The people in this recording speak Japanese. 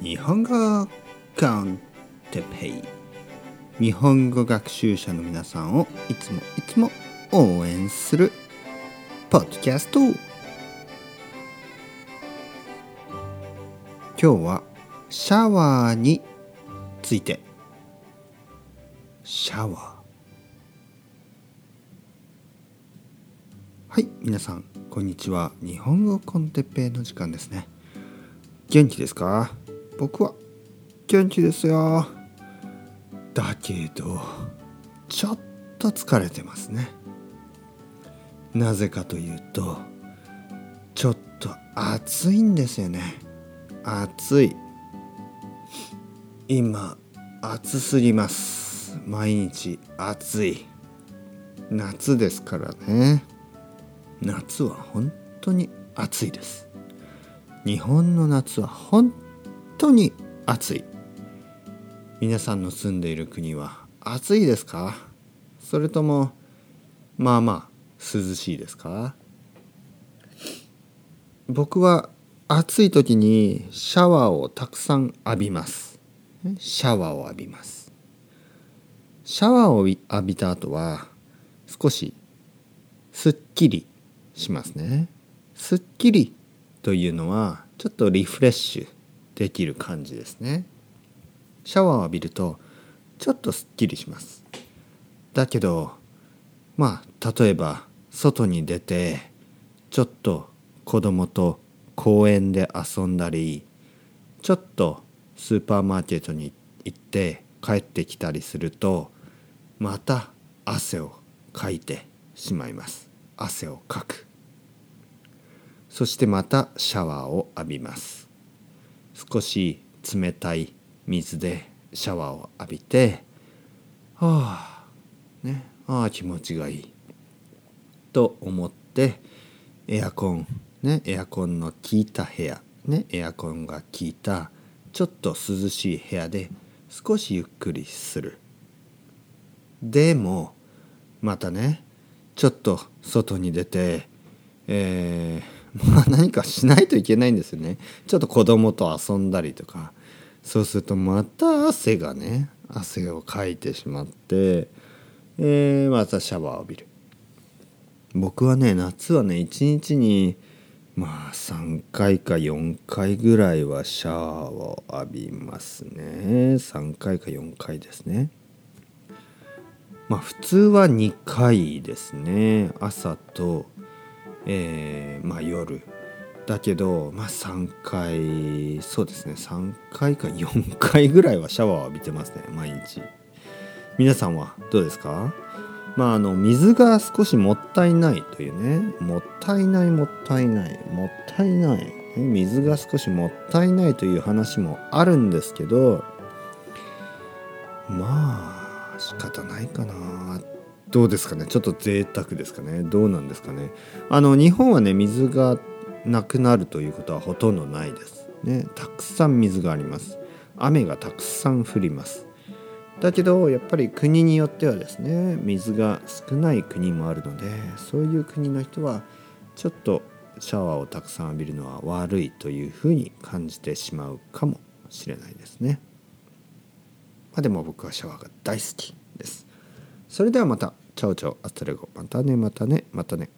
日本語コンテペイ。日本語学習者の皆さんをいつもいつも応援するポッドキャスト。今日はシャワーについて。シャワー。はい皆さんこんにちは。日本語コンテッペイの時間ですね。元気ですか？僕は元気ですよ。だけどちょっと疲れてますね。なぜかというとちょっと暑いんですよね。暑い。今暑すぎます。毎日暑い。夏ですからね。夏は本当に暑いです。日本の夏は本当に暑い。皆さんの住んでいる国は暑いですか？それともまあまあ涼しいですか？僕は暑い時にシャワーをたくさん浴びます。シャワーを浴びます。シャワーを浴びた後は少しすっきりしますね。すっきりというのはちょっとリフレッシュできる感じですね。シャワーを浴びるとちょっとすっきりします。だけどまあ例えば外に出てちょっと子供と公園で遊んだりちょっとスーパーマーケットに行って帰ってきたりするとまた汗をかいてしまいます。汗をかく。そしてまたシャワーを浴びます。少し冷たい水でシャワーを浴びてはあねああ気持ちがいい。と思ってエアコンねエアコンの効いた部屋ねエアコンが効いたちょっと涼しい部屋で少しゆっくりする。でもまたねちょっと外に出てえー、ま あ何かしないといけないんですよね。ちょっと子供と遊んだりとか。そうするとまた汗がね汗をかいてしまって、えー、またシャワーを浴びる。僕はね夏はね一日にまあ3回か4回ぐらいはシャワーを浴びますね。3回か4回ですね。まあ普通は2回ですね。朝と、えー、まあ夜。だけどまあ3回そうですね3回か4回ぐらいはシャワーを浴びてますね毎日。皆さんはどうですか？まああの水が少しもったいないというねもったいないもったいないもったいない水が少しもったいないという話もあるんですけどまあ仕方ないかなっどうですかね？ちょっと贅沢ですかね？どうなんですかね？あの日本はね水がなくなるということはほとんどないです。ねたくさん水があります。雨がたくさん降ります。だけどやっぱり国によってはですね水が少ない国もあるのでそういう国の人はちょっとシャワーをたくさん浴びるのは悪いというふうに感じてしまうかもしれないですね。まあ、でも僕はシャワーが大好きです。それではまた。チャオチャオアストレゴまたねまたねまたね。